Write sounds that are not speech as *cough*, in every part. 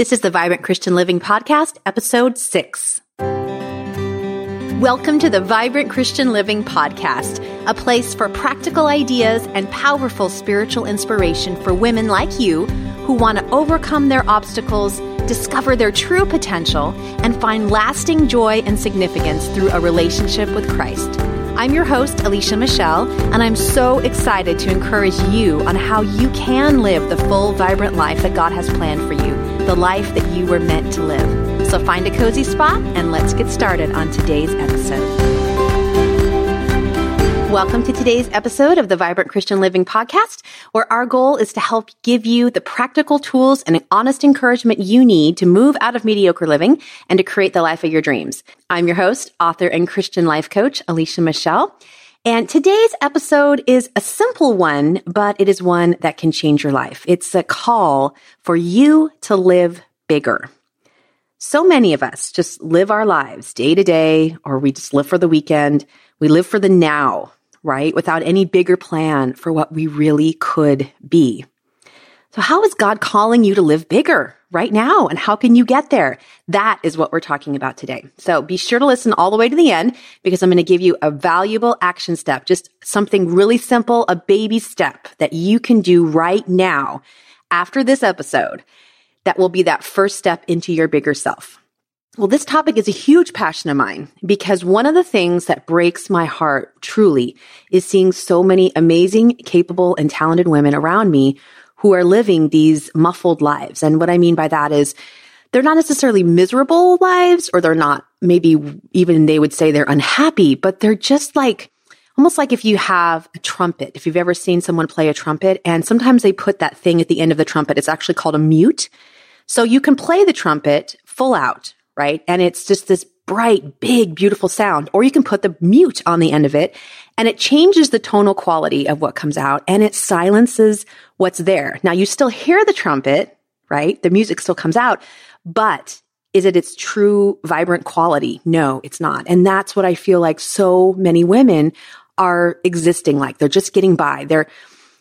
This is the Vibrant Christian Living Podcast, episode six. Welcome to the Vibrant Christian Living Podcast, a place for practical ideas and powerful spiritual inspiration for women like you who want to overcome their obstacles, discover their true potential, and find lasting joy and significance through a relationship with Christ. I'm your host, Alicia Michelle, and I'm so excited to encourage you on how you can live the full, vibrant life that God has planned for you, the life that you were meant to live. So find a cozy spot and let's get started on today's episode. Welcome to today's episode of the Vibrant Christian Living Podcast, where our goal is to help give you the practical tools and honest encouragement you need to move out of mediocre living and to create the life of your dreams. I'm your host, author, and Christian life coach, Alicia Michelle. And today's episode is a simple one, but it is one that can change your life. It's a call for you to live bigger. So many of us just live our lives day to day, or we just live for the weekend. We live for the now right? Without any bigger plan for what we really could be. So how is God calling you to live bigger right now? And how can you get there? That is what we're talking about today. So be sure to listen all the way to the end because I'm going to give you a valuable action step, just something really simple, a baby step that you can do right now after this episode that will be that first step into your bigger self. Well, this topic is a huge passion of mine because one of the things that breaks my heart truly is seeing so many amazing, capable, and talented women around me who are living these muffled lives. And what I mean by that is they're not necessarily miserable lives or they're not, maybe even they would say they're unhappy, but they're just like, almost like if you have a trumpet, if you've ever seen someone play a trumpet and sometimes they put that thing at the end of the trumpet. It's actually called a mute. So you can play the trumpet full out, right? And it's just this bright, big, beautiful sound. Or you can put the mute on the end of it and it changes the tonal quality of what comes out and it silences what's there. Now you still hear the trumpet, right? The music still comes out, but is it its true vibrant quality? No, it's not. And that's what I feel like so many women are existing like. They're just getting by. They're,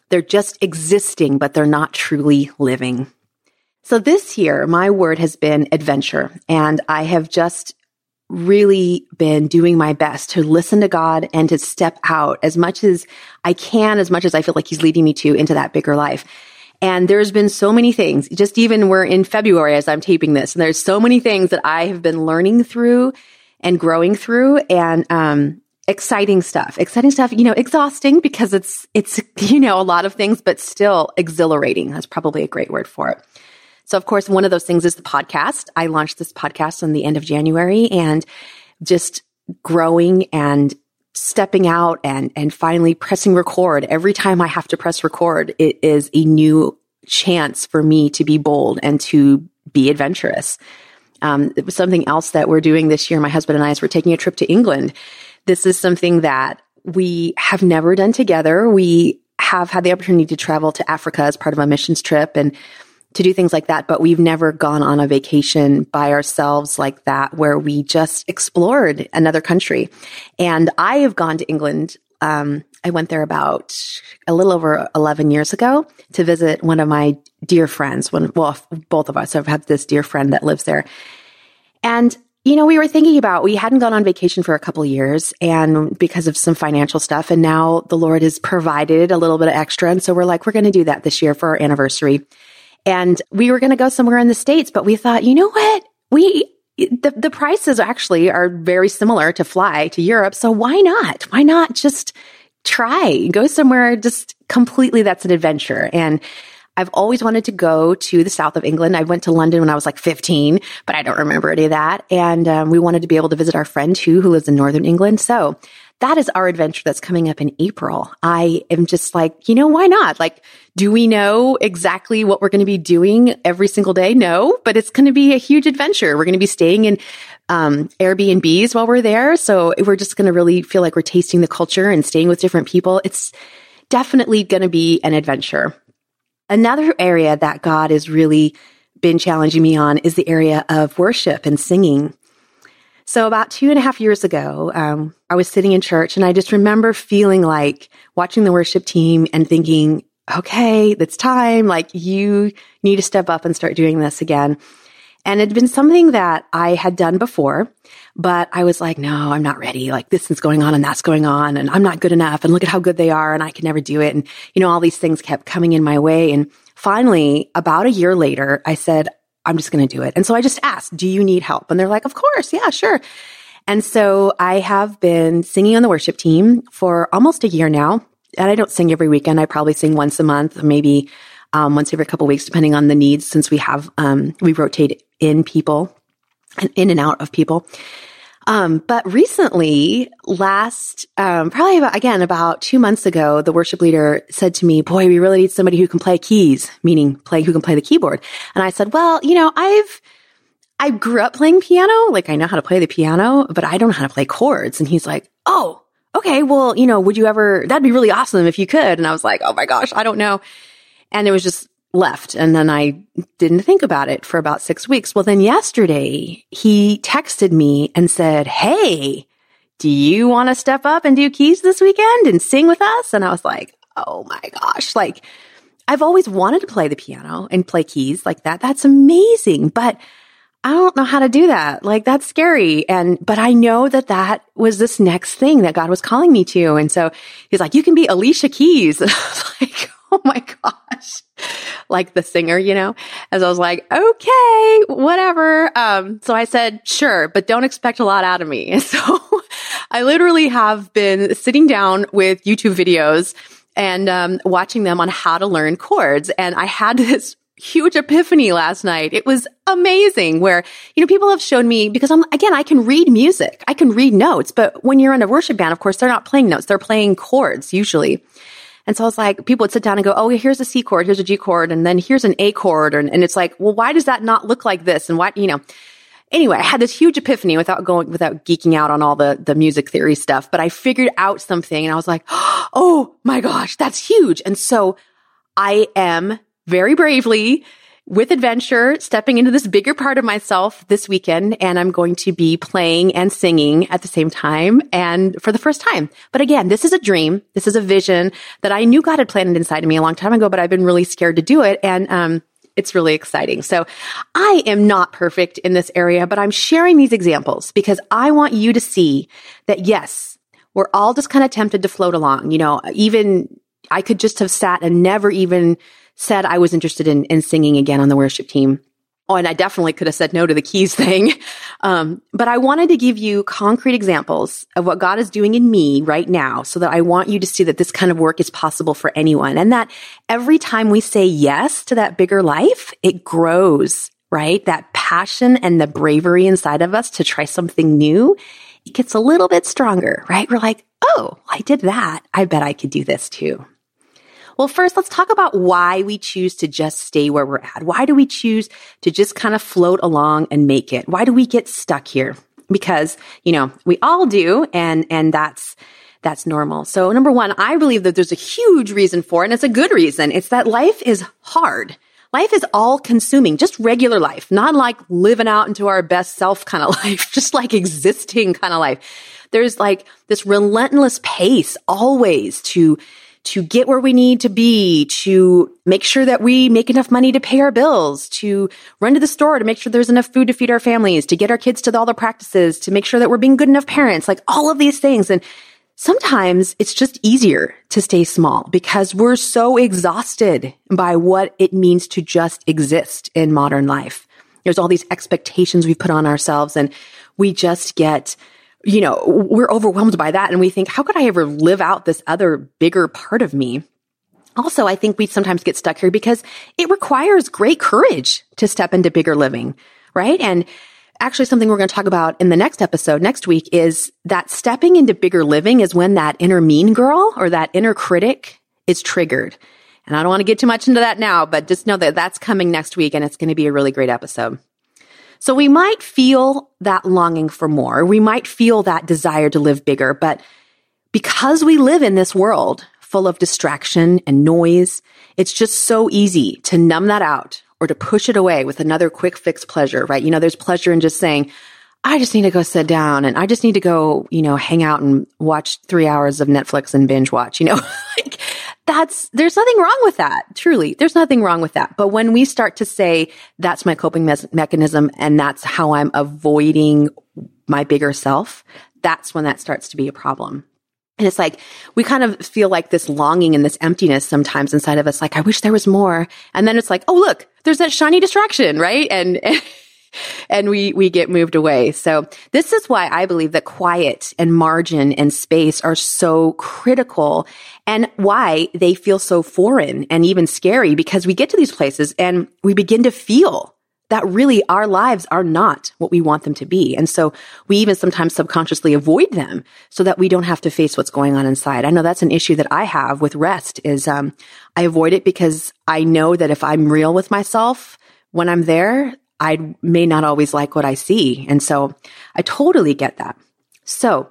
they're just existing, but they're not truly living. So this year, my word has been adventure. And I have just really been doing my best to listen to God and to step out as much as I can, as much as I feel like He's leading me to into that bigger life. And there's been so many things, just even we're in February as I'm taping this, and there's so many things that I have been learning through and growing through and, um, exciting stuff, exciting stuff, you know, exhausting because it's, it's, *laughs* you know, a lot of things, but still exhilarating. That's probably a great word for it. So, of course, one of those things is the podcast. I launched this podcast on the end of January and just growing and stepping out and, and finally pressing record. Every time I have to press record, it is a new chance for me to be bold and to be adventurous. Um, something else that we're doing this year. My husband and I, as we're taking a trip to England. This is something that we have never done together. We have had the opportunity to travel to Africa as part of a missions trip and to do things like that, but we've never gone on a vacation by ourselves like that where we just explored another country. And I have gone to England. Um, I went there about a little over 11 years ago to visit one of my dear friends. One, well, both of us have had this dear friend that lives there. And you know, we were thinking about, we hadn't gone on vacation for a couple years and because of some financial stuff. And now the Lord has provided a little bit of extra. And so we're like, we're going to do that this year for our anniversary. And we were going to go somewhere in the States, but we thought, you know what? We, the, the prices actually are very similar to fly to Europe. So why not? Why not just try, go somewhere just completely that's an adventure. And I've always wanted to go to the south of England. I went to London when I was like 15, but I don't remember any of that. And um, we wanted to be able to visit our friend too, who lives in northern England. So that is our adventure that's coming up in April. I am just like, you know, why not? Like, do we know exactly what we're going to be doing every single day? No, but it's going to be a huge adventure. We're going to be staying in um, Airbnbs while we're there. So we're just going to really feel like we're tasting the culture and staying with different people. It's definitely going to be an adventure. Another area that God has really been challenging me on is the area of worship and singing. So about two and a half years ago, um, I was sitting in church and I just remember feeling like watching the worship team and thinking, okay, it's time. Like you need to step up and start doing this again. And it had been something that I had done before, but I was like, no, I'm not ready. Like this is going on and that's going on and I'm not good enough. And look at how good they are. And I can never do it. And, you know, all these things kept coming in my way. And finally, about a year later, I said, I'm just going to do it. And so I just asked, do you need help? And they're like, of course. Yeah, sure. And so I have been singing on the worship team for almost a year now. And I don't sing every weekend. I probably sing once a month, maybe um, once every couple weeks, depending on the needs, since we have, um, we rotate in people and in and out of people. Um, but recently, last, um, probably about, again, about two months ago, the worship leader said to me, boy, we really need somebody who can play keys, meaning play, who can play the keyboard. And I said, well, you know, I've, I grew up playing piano. Like I know how to play the piano, but I don't know how to play chords. And he's like, Oh, okay. Well, you know, would you ever, that'd be really awesome if you could. And I was like, Oh my gosh, I don't know. And it was just left. And then I didn't think about it for about six weeks. Well, then yesterday he texted me and said, Hey, do you want to step up and do keys this weekend and sing with us? And I was like, Oh my gosh, like I've always wanted to play the piano and play keys like that. That's amazing. But I don't know how to do that. Like that's scary. And, but I know that that was this next thing that God was calling me to. And so he's like, you can be Alicia Keys. And *laughs* I was like, oh my gosh. Like the singer, you know, as I was like, okay, whatever. Um, so I said, sure, but don't expect a lot out of me. *laughs* So I literally have been sitting down with YouTube videos and um, watching them on how to learn chords. And I had *laughs* this huge epiphany last night. It was amazing where, you know, people have shown me because I'm, again, I can read music. I can read notes, but when you're in a worship band, of course, they're not playing notes. They're playing chords usually. And so I was like, people would sit down and go, Oh, here's a C chord, here's a G chord, and then here's an A chord. And, and it's like, well, why does that not look like this? And why, you know, anyway, I had this huge epiphany without going, without geeking out on all the, the music theory stuff, but I figured out something and I was like, *gasps* Oh my gosh, that's huge. And so I am very bravely with adventure, stepping into this bigger part of myself this weekend. And I'm going to be playing and singing at the same time and for the first time. But again, this is a dream. This is a vision that I knew God had planted inside of me a long time ago, but I've been really scared to do it. And, um, it's really exciting. So I am not perfect in this area, but I'm sharing these examples because I want you to see that yes, we're all just kind of tempted to float along. You know, even I could just have sat and never even said I was interested in, in singing again on the worship team. Oh, and I definitely could have said no to the keys *laughs* thing. Um, but I wanted to give you concrete examples of what God is doing in me right now so that I want you to see that this kind of work is possible for anyone and that every time we say yes to that bigger life, it grows, right? That passion and the bravery inside of us to try something new, it gets a little bit stronger, right? We're like, oh, I did that. I bet I could do this too. Well, first, let's talk about why we choose to just stay where we're at. Why do we choose to just kind of float along and make it? Why do we get stuck here? Because, you know, we all do, and, and that's, that's normal. So number one, I believe that there's a huge reason for it, and it's a good reason. It's that life is hard. Life is all consuming, just regular life, not like living out into our best self kind of *laughs* life, just like existing kind of life. There's like this relentless pace always to to get where we need to be, to make sure that we make enough money to pay our bills, to run to the store to make sure there's enough food to feed our families, to get our kids to all the practices, to make sure that we're being good enough parents, like all of these things. And sometimes it's just easier to stay small because we're so exhausted by what it means to just exist in modern life. There's all these expectations we've put on ourselves and we just get you know, we're overwhelmed by that and we think, how could I ever live out this other bigger part of me? Also, I think we sometimes get stuck here because it requires great courage to step into bigger living, right? And actually something we're going to talk about in the next episode next week is that stepping into bigger living is when that inner mean girl or that inner critic is triggered. And I don't want to get too much into that now, but just know that that's coming next week and it's going to be a really great episode. So we might feel that longing for more. We might feel that desire to live bigger, but because we live in this world full of distraction and noise, it's just so easy to numb that out or to push it away with another quick fix pleasure, right? You know, there's pleasure in just saying, I just need to go sit down and I just need to go, you know, hang out and watch three hours of Netflix and binge watch, you know, *laughs* like that's, there's nothing wrong with that. Truly, there's nothing wrong with that. But when we start to say that's my coping me- mechanism and that's how I'm avoiding my bigger self, that's when that starts to be a problem. And it's like, we kind of feel like this longing and this emptiness sometimes inside of us, like, I wish there was more. And then it's like, oh, look, there's that shiny distraction, right? And, *laughs* *laughs* and we, we get moved away. So this is why I believe that quiet and margin and space are so critical and why they feel so foreign and even scary because we get to these places and we begin to feel that really our lives are not what we want them to be. And so we even sometimes subconsciously avoid them so that we don't have to face what's going on inside. I know that's an issue that I have with rest is, um, I avoid it because I know that if I'm real with myself when I'm there, I may not always like what I see. And so I totally get that. So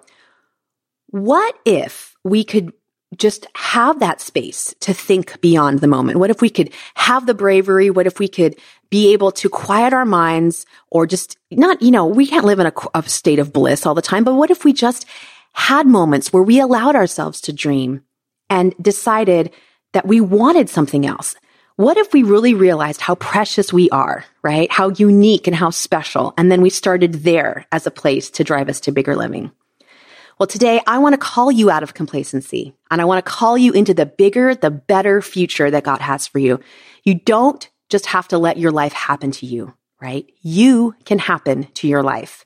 what if we could just have that space to think beyond the moment? What if we could have the bravery? What if we could be able to quiet our minds or just not, you know, we can't live in a, a state of bliss all the time, but what if we just had moments where we allowed ourselves to dream and decided that we wanted something else? What if we really realized how precious we are, right? How unique and how special. And then we started there as a place to drive us to bigger living. Well, today I want to call you out of complacency and I want to call you into the bigger, the better future that God has for you. You don't just have to let your life happen to you, right? You can happen to your life.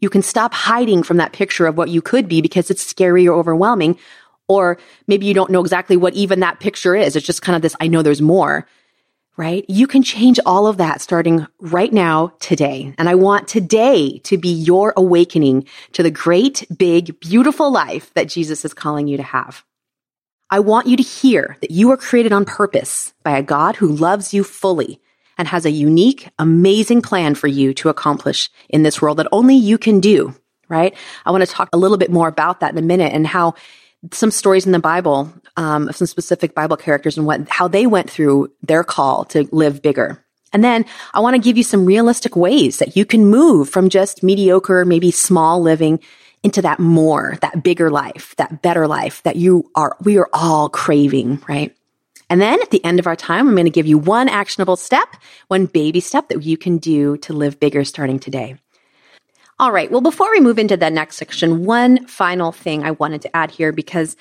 You can stop hiding from that picture of what you could be because it's scary or overwhelming. Or maybe you don't know exactly what even that picture is. It's just kind of this, I know there's more right? You can change all of that starting right now, today. And I want today to be your awakening to the great, big, beautiful life that Jesus is calling you to have. I want you to hear that you are created on purpose by a God who loves you fully and has a unique, amazing plan for you to accomplish in this world that only you can do, right? I want to talk a little bit more about that in a minute and how some stories in the Bible um, of some specific Bible characters and what how they went through their call to live bigger. And then I want to give you some realistic ways that you can move from just mediocre, maybe small living into that more, that bigger life, that better life that you are, we are all craving, right? And then at the end of our time, I'm going to give you one actionable step, one baby step that you can do to live bigger starting today. All right. Well, before we move into the next section, one final thing I wanted to add here because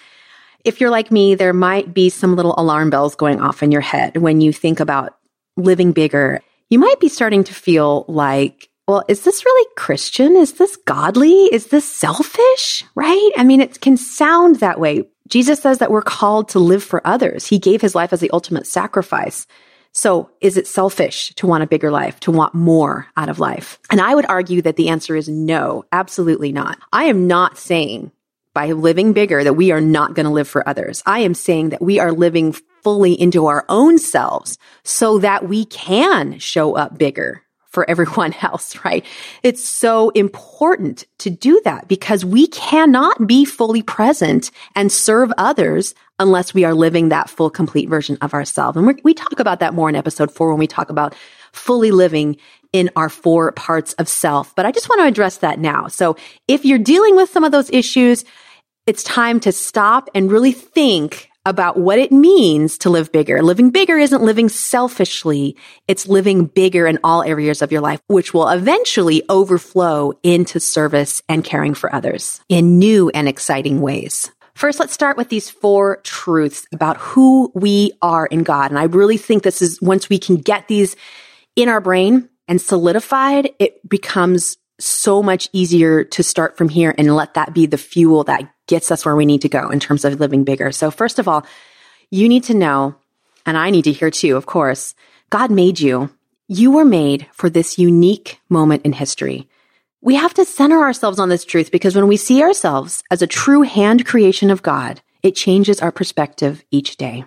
if you're like me, there might be some little alarm bells going off in your head when you think about living bigger. You might be starting to feel like, well, is this really Christian? Is this godly? Is this selfish? Right? I mean, it can sound that way. Jesus says that we're called to live for others. He gave his life as the ultimate sacrifice. So is it selfish to want a bigger life, to want more out of life? And I would argue that the answer is no, absolutely not. I am not saying by living bigger that we are not going to live for others. I am saying that we are living fully into our own selves so that we can show up bigger for everyone *laughs* else, right? It's so important to do that because we cannot be fully present and serve others unless we are living that full, complete version of ourselves. And we talk about that more in episode four when we talk about fully living in our four parts of self. But I just want to address that now. So if you're dealing with some of those issues, it's time to stop and really think about what it means to live bigger. Living bigger isn't living selfishly. It's living bigger in all areas of your life, which will eventually overflow into service and caring for others in new and exciting ways. First, let's start with these four truths about who we are in God. And I really think this is once we can get these in our brain and solidified, it becomes so much easier to start from here and let that be the fuel that gets us where we need to go in terms of living bigger. So first of all, you need to know, and I need to hear too, of course, God made you. You were made for this unique moment in history. We have to center ourselves on this truth because when we see ourselves as a true hand creation of God, it changes our perspective each day.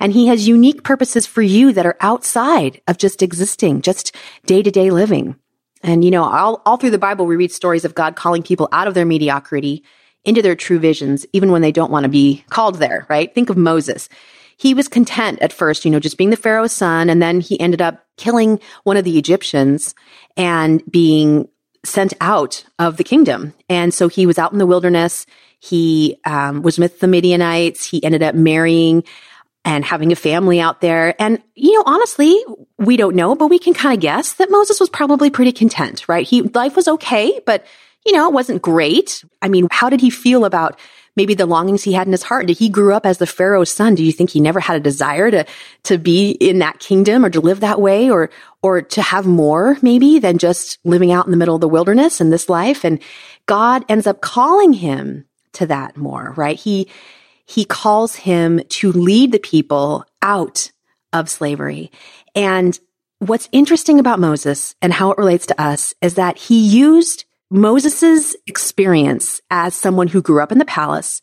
And he has unique purposes for you that are outside of just existing, just day to day living. And you know, all, all through the Bible, we read stories of God calling people out of their mediocrity into their true visions, even when they don't want to be called there, right? Think of Moses. He was content at first, you know, just being the Pharaoh's son. And then he ended up killing one of the Egyptians and being sent out of the kingdom. And so he was out in the wilderness. He um, was with the Midianites. He ended up marrying and having a family out there. And, you know, honestly, we don't know, but we can kind of guess that Moses was probably pretty content, right? He, life was okay, but, you know, it wasn't great. I mean, how did he feel about maybe the longings he had in his heart? Did he grew up as the Pharaoh's son? Do you think he never had a desire to, to be in that kingdom or to live that way or, or to have more maybe than just living out in the middle of the wilderness in this life? And God ends up calling him to that more, right? He, he calls him to lead the people out of slavery. And what's interesting about Moses and how it relates to us is that he used Moses's experience as someone who grew up in the palace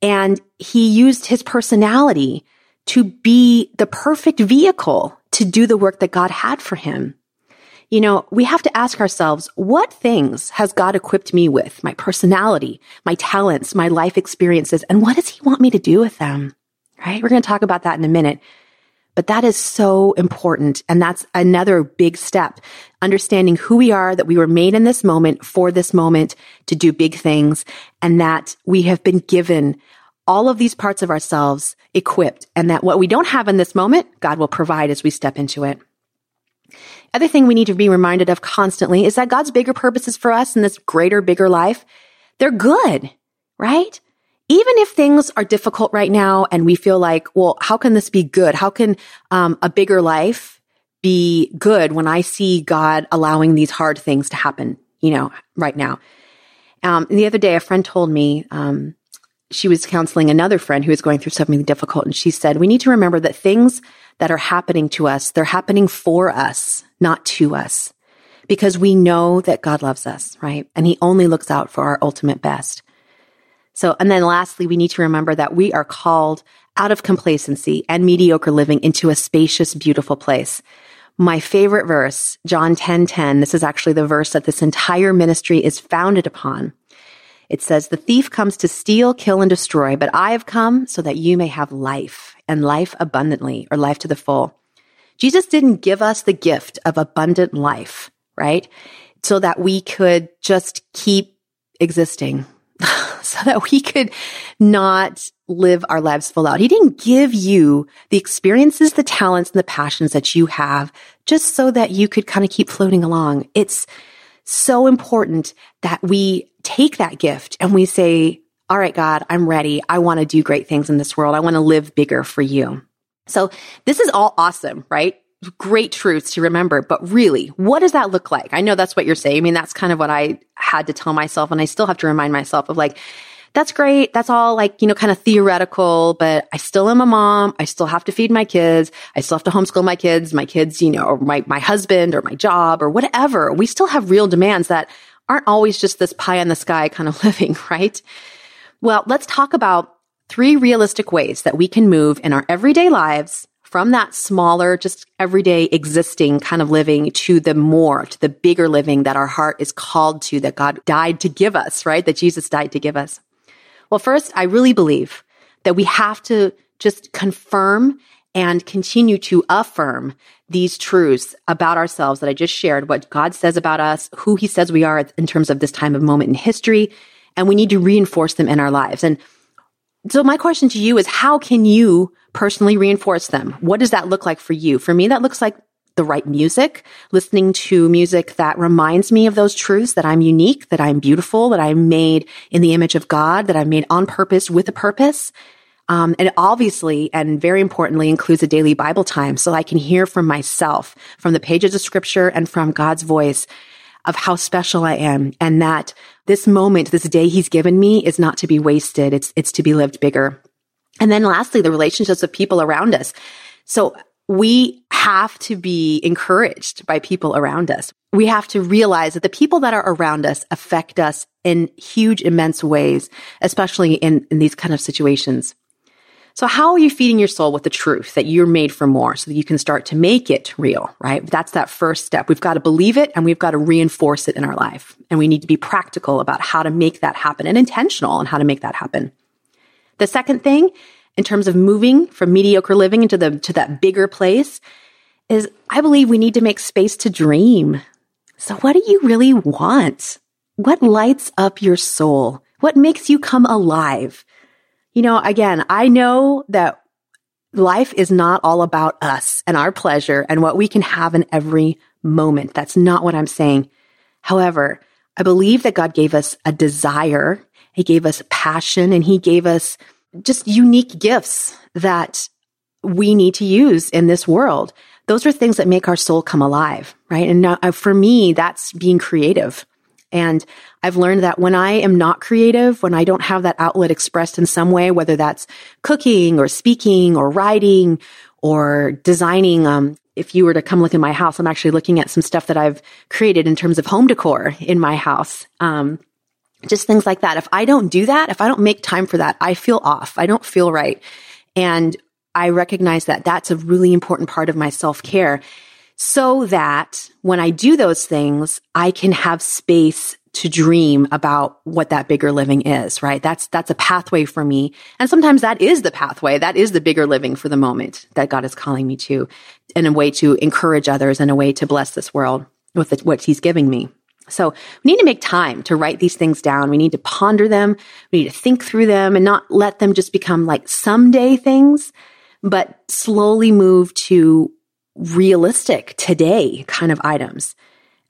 and he used his personality to be the perfect vehicle to do the work that God had for him. You know, we have to ask ourselves, what things has God equipped me with? My personality, my talents, my life experiences, and what does he want me to do with them? Right? We're going to talk about that in a minute. But that is so important. And that's another big step. Understanding who we are, that we were made in this moment for this moment to do big things and that we have been given all of these parts of ourselves equipped and that what we don't have in this moment, God will provide as we step into it. Other thing we need to be reminded of constantly is that God's bigger purposes for us in this greater, bigger life, they're good, right? Even if things are difficult right now and we feel like, well, how can this be good? How can um, a bigger life be good when I see God allowing these hard things to happen, you know, right now? Um, the other day, a friend told me, um, she was counseling another friend who was going through something difficult. And she said, we need to remember that things that are happening to us, they're happening for us, not to us, because we know that God loves us, right? And he only looks out for our ultimate best. So, and then lastly, we need to remember that we are called out of complacency and mediocre living into a spacious, beautiful place. My favorite verse, John 10, 10, this is actually the verse that this entire ministry is founded upon. It says, the thief comes to steal, kill, and destroy, but I have come so that you may have life and life abundantly or life to the full. Jesus didn't give us the gift of abundant life, right? So that we could just keep existing, *laughs* so that we could not live our lives full out. He didn't give you the experiences, the talents, and the passions that you have just so that you could kind of keep floating along. It's so important that we take that gift and we say, all right, God, I'm ready. I want to do great things in this world. I want to live bigger for you. So this is all awesome, right? Great truths to remember, but really, what does that look like? I know that's what you're saying. I mean, that's kind of what I had to tell myself. And I still have to remind myself of like, that's great. That's all like, you know, kind of theoretical, but I still am a mom. I still have to feed my kids. I still have to homeschool my kids, my kids, you know, or my, my husband or my job or whatever. We still have real demands that aren't always just this pie in the sky kind of *laughs* living, right? Well, let's talk about three realistic ways that we can move in our everyday lives from that smaller, just everyday existing kind of living to the more, to the bigger living that our heart is called to, that God died to give us, right? That Jesus died to give us. Well, first, I really believe that we have to just confirm and continue to affirm these truths about ourselves that I just shared, what God says about us, who he says we are in terms of this time of moment in history, and we need to reinforce them in our lives. And so my question to you is how can you personally reinforce them? What does that look like for you? For me, that looks like the right music, listening to music that reminds me of those truths that I'm unique, that I'm beautiful, that I'm made in the image of God, that I'm made on purpose with a purpose. Um, and obviously, and very importantly, includes a daily Bible time so I can hear from myself, from the pages of scripture and from God's voice of how special I am and that this moment, this day he's given me is not to be wasted. It's, it's to be lived bigger. And then lastly, the relationships of people around us. So we have to be encouraged by people around us. We have to realize that the people that are around us affect us in huge, immense ways, especially in, in these kind of situations. So how are you feeding your soul with the truth that you're made for more so that you can start to make it real, right? That's that first step. We've got to believe it and we've got to reinforce it in our life. And we need to be practical about how to make that happen and intentional on how to make that happen. The second thing in terms of moving from mediocre living into the to that bigger place is I believe we need to make space to dream. So what do you really want? What lights up your soul? What makes you come alive? You know, again, I know that life is not all about us and our pleasure and what we can have in every moment. That's not what I'm saying. However, I believe that God gave us a desire. He gave us passion and he gave us just unique gifts that we need to use in this world. Those are things that make our soul come alive, right? And now, uh, for me, that's being creative. And I've learned that when I am not creative, when I don't have that outlet expressed in some way, whether that's cooking or speaking or writing or designing, um, if you were to come look in my house, I'm actually looking at some stuff that I've created in terms of home decor in my house. Um, just things like that. If I don't do that, if I don't make time for that, I feel off. I don't feel right. And I recognize that that's a really important part of my self care so that when I do those things, I can have space to dream about what that bigger living is, right? That's, that's a pathway for me. And sometimes that is the pathway. That is the bigger living for the moment that God is calling me to in a way to encourage others and a way to bless this world with the, what he's giving me. So we need to make time to write these things down. We need to ponder them. We need to think through them and not let them just become like someday things, but slowly move to realistic today kind of items.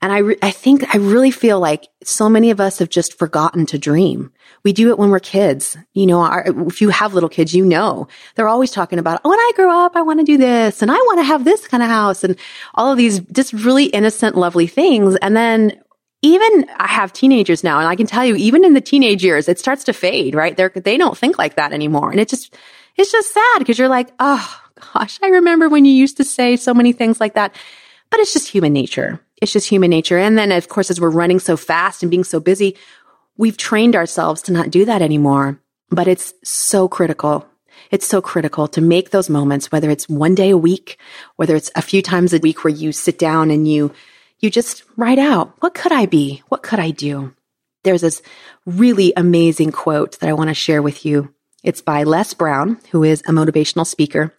And I, re- I think I really feel like so many of us have just forgotten to dream. We do it when we're kids. You know, our, if you have little kids, you know, they're always talking about, oh, when I grow up, I want to do this and I want to have this kind of house and all of these just really innocent, lovely things. And then even I have teenagers now and I can tell you, even in the teenage years, it starts to fade, right? They're, they don't think like that anymore. And it just, it's just sad because you're like, oh gosh, I remember when you used to say so many things like that. But it's just human nature. It's just human nature. And then, of course, as we're running so fast and being so busy, we've trained ourselves to not do that anymore. But it's so critical. It's so critical to make those moments, whether it's one day a week, whether it's a few times a week where you sit down and you, you just write out, what could I be? What could I do? There's this really amazing quote that I want to share with you. It's by Les Brown, who is a motivational speaker.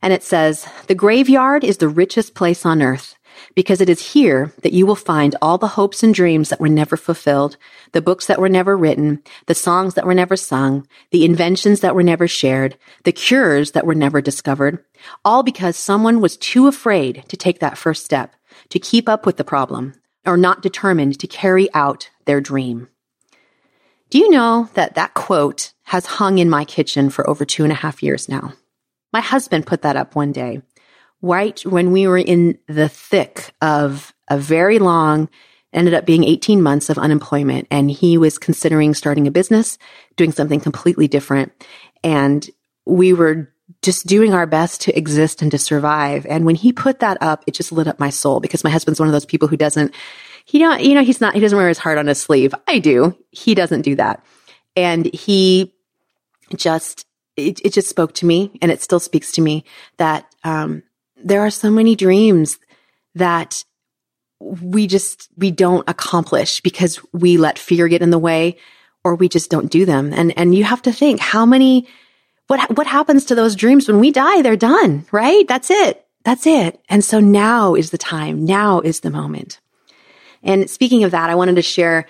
And it says, the graveyard is the richest place on earth because it is here that you will find all the hopes and dreams that were never fulfilled, the books that were never written, the songs that were never sung, the inventions that were never shared, the cures that were never discovered, all because someone was too afraid to take that first step, to keep up with the problem, or not determined to carry out their dream. Do you know that that quote has hung in my kitchen for over two and a half years now? My husband put that up one day, right when we were in the thick of a very long, ended up being 18 months of unemployment. And he was considering starting a business, doing something completely different. And we were just doing our best to exist and to survive. And when he put that up, it just lit up my soul because my husband's one of those people who doesn't, he don't, you know, he's not, he doesn't wear his heart on his sleeve. I do. He doesn't do that. And he just, it, it just spoke to me and it still speaks to me that, um, there are so many dreams that we just, we don't accomplish because we let fear get in the way or we just don't do them. And, and you have to think how many, what, what happens to those dreams when we die? They're done, right? That's it. That's it. And so now is the time. Now is the moment. And speaking of that, I wanted to share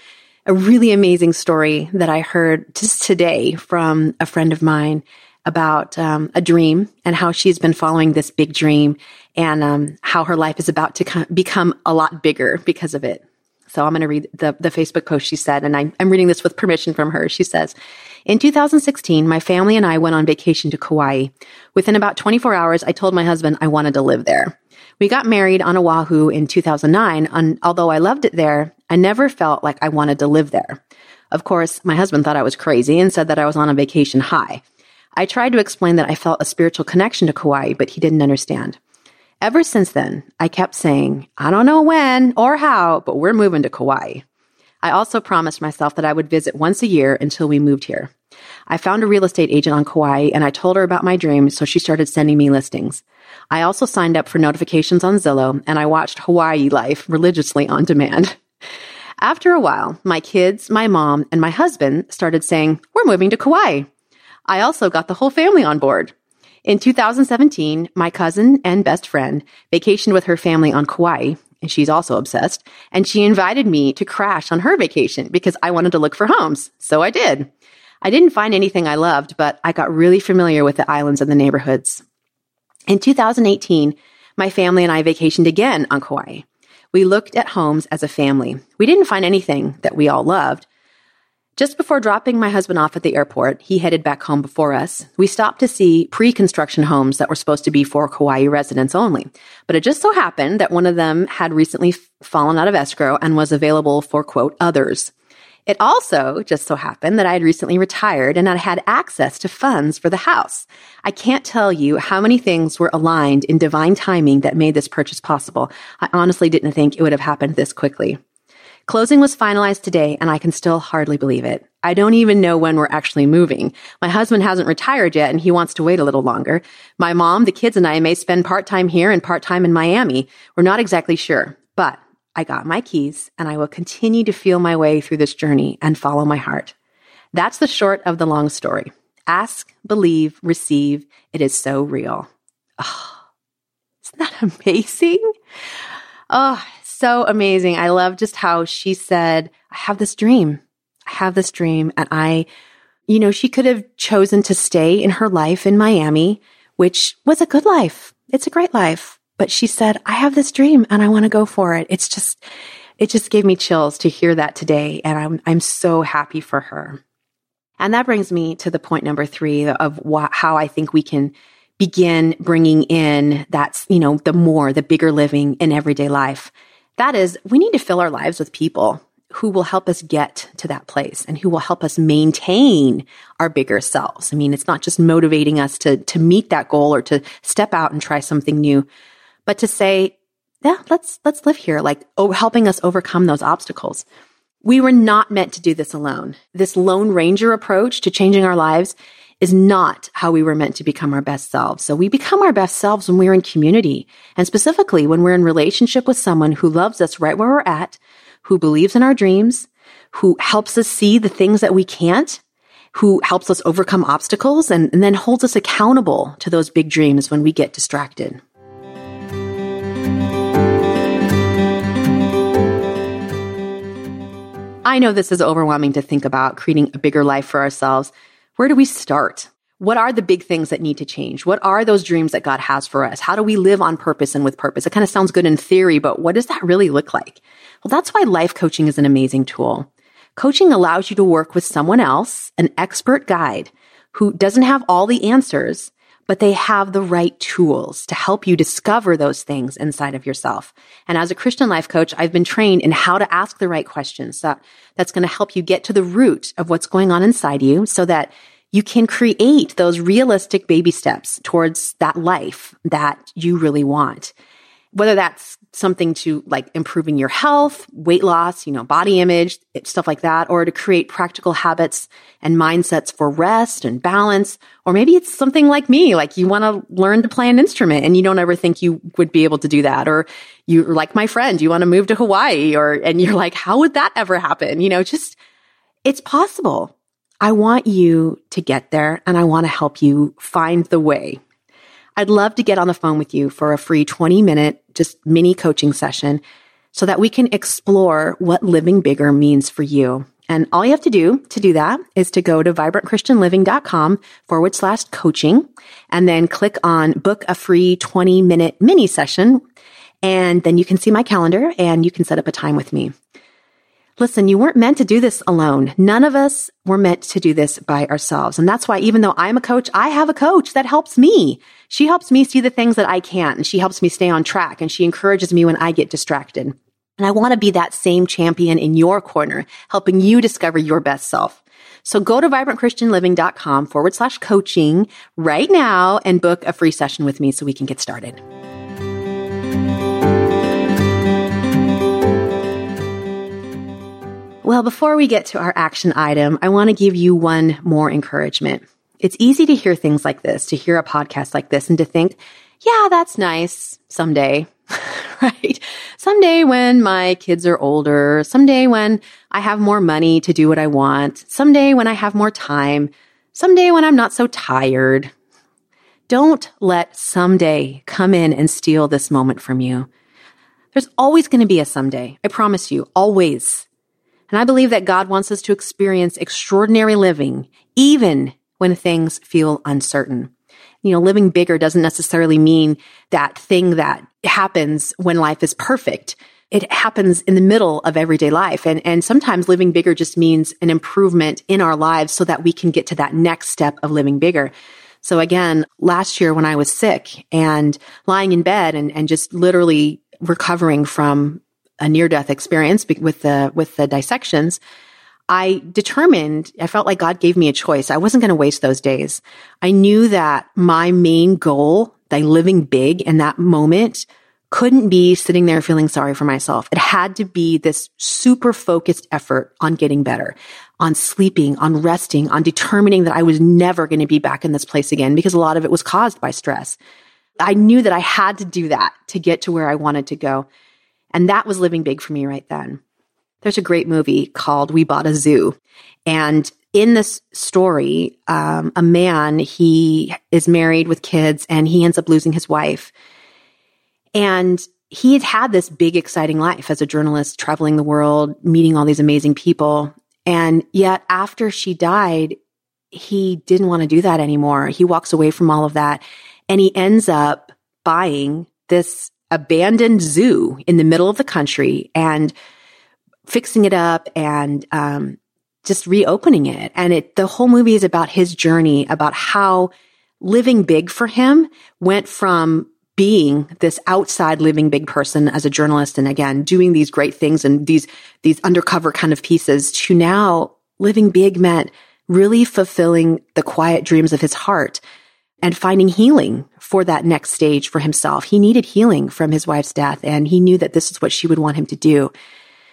a really amazing story that I heard just today from a friend of mine about um, a dream and how she's been following this big dream and um, how her life is about to become a lot bigger because of it. So I'm going to read the, the Facebook post she said, and I, I'm reading this with permission from her. She says, in 2016, my family and I went on vacation to Kauai. Within about 24 hours, I told my husband I wanted to live there. We got married on Oahu in 2009, and although I loved it there, I never felt like I wanted to live there. Of course, my husband thought I was crazy and said that I was on a vacation high. I tried to explain that I felt a spiritual connection to Kauai, but he didn't understand. Ever since then, I kept saying, I don't know when or how, but we're moving to Kauai. I also promised myself that I would visit once a year until we moved here. I found a real estate agent on Kauai and I told her about my dream, so she started sending me listings. I also signed up for notifications on Zillow and I watched Hawaii Life religiously on demand. *laughs* After a while, my kids, my mom, and my husband started saying, We're moving to Kauai. I also got the whole family on board. In 2017, my cousin and best friend vacationed with her family on Kauai, and she's also obsessed. And she invited me to crash on her vacation because I wanted to look for homes. So I did. I didn't find anything I loved, but I got really familiar with the islands and the neighborhoods. In 2018, my family and I vacationed again on Kauai. We looked at homes as a family. We didn't find anything that we all loved. Just before dropping my husband off at the airport, he headed back home before us. We stopped to see pre construction homes that were supposed to be for Kauai residents only. But it just so happened that one of them had recently fallen out of escrow and was available for quote others. It also just so happened that I had recently retired and I had access to funds for the house. I can't tell you how many things were aligned in divine timing that made this purchase possible. I honestly didn't think it would have happened this quickly. Closing was finalized today and I can still hardly believe it. I don't even know when we're actually moving. My husband hasn't retired yet and he wants to wait a little longer. My mom, the kids and I may spend part time here and part time in Miami. We're not exactly sure, but I got my keys and I will continue to feel my way through this journey and follow my heart. That's the short of the long story. Ask, believe, receive. It is so real. Oh, isn't that *laughs* amazing? Oh, so amazing. I love just how she said, I have this dream. I have this dream. And I, you know, she could have chosen to stay in her life in Miami, which was a good life. It's a great life. But she said, I have this dream and I want to go for it. It's just, it just gave me chills to hear that today. And I'm, I'm so happy for her. And that brings me to the point number three of wh- how I think we can begin bringing in that's, you know, the more, the bigger living in everyday life. That is, we need to fill our lives with people who will help us get to that place and who will help us maintain our bigger selves. I mean, it's not just motivating us to, to meet that goal or to step out and try something new, but to say, yeah, let's, let's live here, like oh, helping us overcome those obstacles. We were not meant to do this alone. This lone ranger approach to changing our lives is not how we were meant to become our best selves. So we become our best selves when we're in community and specifically when we're in relationship with someone who loves us right where we're at, who believes in our dreams, who helps us see the things that we can't, who helps us overcome obstacles and, and then holds us accountable to those big dreams when we get distracted. I know this is overwhelming to think about creating a bigger life for ourselves. Where do we start? What are the big things that need to change? What are those dreams that God has for us? How do we live on purpose and with purpose? It kind of sounds good in theory, but what does that really look like? Well, that's why life coaching is an amazing tool. Coaching allows you to work with someone else, an expert guide who doesn't have all the answers, but they have the right tools to help you discover those things inside of yourself. And as a Christian life coach, I've been trained in how to ask the right questions that, that's going to help you get to the root of what's going on inside you so that you can create those realistic baby steps towards that life that you really want. Whether that's something to like improving your health, weight loss, you know, body image, stuff like that, or to create practical habits and mindsets for rest and balance. Or maybe it's something like me, like you want to learn to play an instrument and you don't ever think you would be able to do that. Or you're like my friend, you want to move to Hawaii or, and you're like, how would that ever happen? You know, just, it's possible. I want you to get there and I want to help you find the way. I'd love to get on the phone with you for a free 20 minute, just mini coaching session so that we can explore what living bigger means for you. And all you have to do to do that is to go to vibrantchristianliving.com forward slash coaching and then click on book a free 20 minute mini session. And then you can see my calendar and you can set up a time with me. Listen, you weren't meant to do this alone. None of us were meant to do this by ourselves. And that's why even though I'm a coach, I have a coach that helps me. She helps me see the things that I can't and she helps me stay on track and she encourages me when I get distracted. And I want to be that same champion in your corner, helping you discover your best self. So go to vibrantchristianliving.com forward slash coaching right now and book a free session with me so we can get started. Well, before we get to our action item, I want to give you one more encouragement. It's easy to hear things like this, to hear a podcast like this and to think, yeah, that's nice someday, *laughs* right? Someday when my kids are older, someday when I have more money to do what I want, someday when I have more time, someday when I'm not so tired. Don't let someday come in and steal this moment from you. There's always going to be a someday. I promise you, always. And I believe that God wants us to experience extraordinary living, even when things feel uncertain. You know, living bigger doesn't necessarily mean that thing that happens when life is perfect. It happens in the middle of everyday life. And, and sometimes living bigger just means an improvement in our lives so that we can get to that next step of living bigger. So again, last year when I was sick and lying in bed and, and just literally recovering from a near death experience with the, with the dissections, I determined, I felt like God gave me a choice. I wasn't going to waste those days. I knew that my main goal, that living big in that moment, couldn't be sitting there feeling sorry for myself. It had to be this super focused effort on getting better, on sleeping, on resting, on determining that I was never going to be back in this place again because a lot of it was caused by stress. I knew that I had to do that to get to where I wanted to go. And that was living big for me right then. There's a great movie called We Bought a Zoo. And in this story, um, a man, he is married with kids and he ends up losing his wife. And he had had this big, exciting life as a journalist, traveling the world, meeting all these amazing people. And yet, after she died, he didn't want to do that anymore. He walks away from all of that and he ends up buying this abandoned zoo in the middle of the country and fixing it up and um, just reopening it. And it the whole movie is about his journey, about how living big for him went from being this outside living big person as a journalist and again doing these great things and these these undercover kind of pieces to now living big meant really fulfilling the quiet dreams of his heart and finding healing for that next stage for himself. He needed healing from his wife's death and he knew that this is what she would want him to do.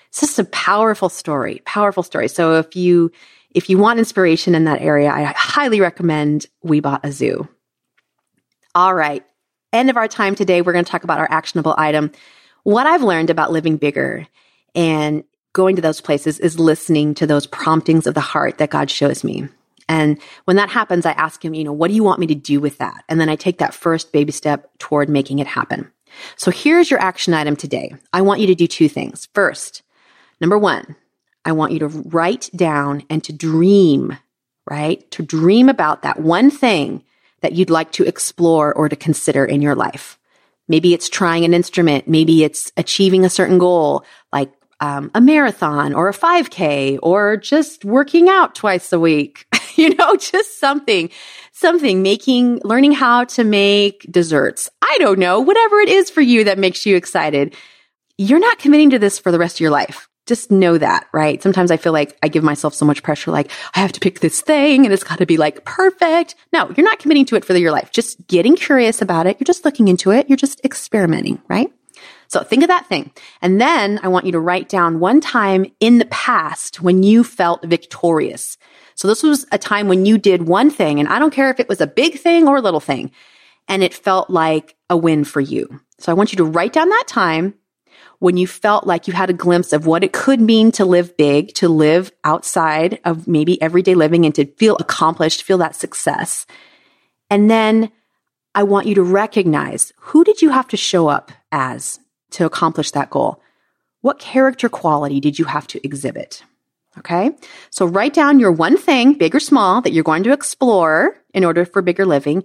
It's just a powerful story, powerful story. So if you, if you want inspiration in that area, I highly recommend We Bought a Zoo. All right. End of our time today. We're going to talk about our actionable item. What I've learned about living bigger and going to those places is listening to those promptings of the heart that God shows me. And when that happens, I ask him, you know, what do you want me to do with that? And then I take that first baby step toward making it happen. So here's your action item today. I want you to do two things. First, Number one, I want you to write down and to dream, right? To dream about that one thing that you'd like to explore or to consider in your life. Maybe it's trying an instrument. Maybe it's achieving a certain goal, like um, a marathon or a 5K or just working out twice a week. *laughs* you know, just something, something making, learning how to make desserts. I don't know, whatever it is for you that makes you excited. You're not committing to this for the rest of your life just know that, right? Sometimes I feel like I give myself so much pressure, like I have to pick this thing and it's got to be like perfect. No, you're not committing to it for your life. Just getting curious about it. You're just looking into it. You're just experimenting, right? So think of that thing. And then I want you to write down one time in the past when you felt victorious. So this was a time when you did one thing and I don't care if it was a big thing or a little thing and it felt like a win for you. So I want you to write down that time when you felt like you had a glimpse of what it could mean to live big, to live outside of maybe everyday living and to feel accomplished, feel that success. And then I want you to recognize who did you have to show up as to accomplish that goal? What character quality did you have to exhibit? Okay. So write down your one thing, big or small, that you're going to explore in order for bigger living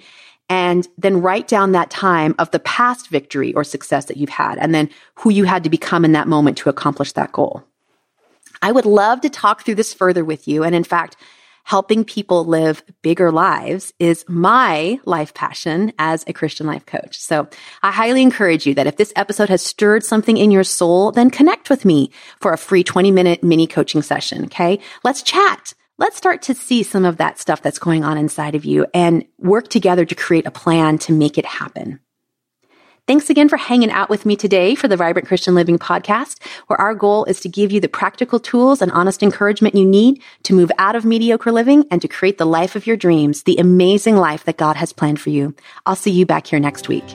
and then write down that time of the past victory or success that you've had and then who you had to become in that moment to accomplish that goal. I would love to talk through this further with you. And in fact, helping people live bigger lives is my life passion as a Christian life coach. So I highly encourage you that if this episode has stirred something in your soul, then connect with me for a free 20 minute mini coaching session. Okay. Let's chat let's start to see some of that stuff that's going on inside of you and work together to create a plan to make it happen. Thanks again for hanging out with me today for the Vibrant Christian Living podcast, where our goal is to give you the practical tools and honest encouragement you need to move out of mediocre living and to create the life of your dreams, the amazing life that God has planned for you. I'll see you back here next week.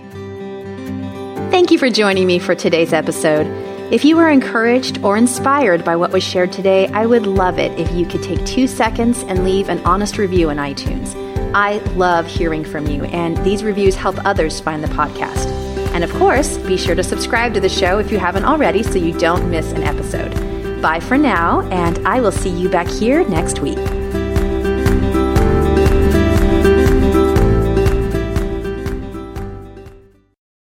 Thank you for joining me for today's episode. If you were encouraged or inspired by what was shared today, I would love it if you could take two seconds and leave an honest review in iTunes. I love hearing from you, and these reviews help others find the podcast. And of course, be sure to subscribe to the show if you haven't already so you don't miss an episode. Bye for now, and I will see you back here next week.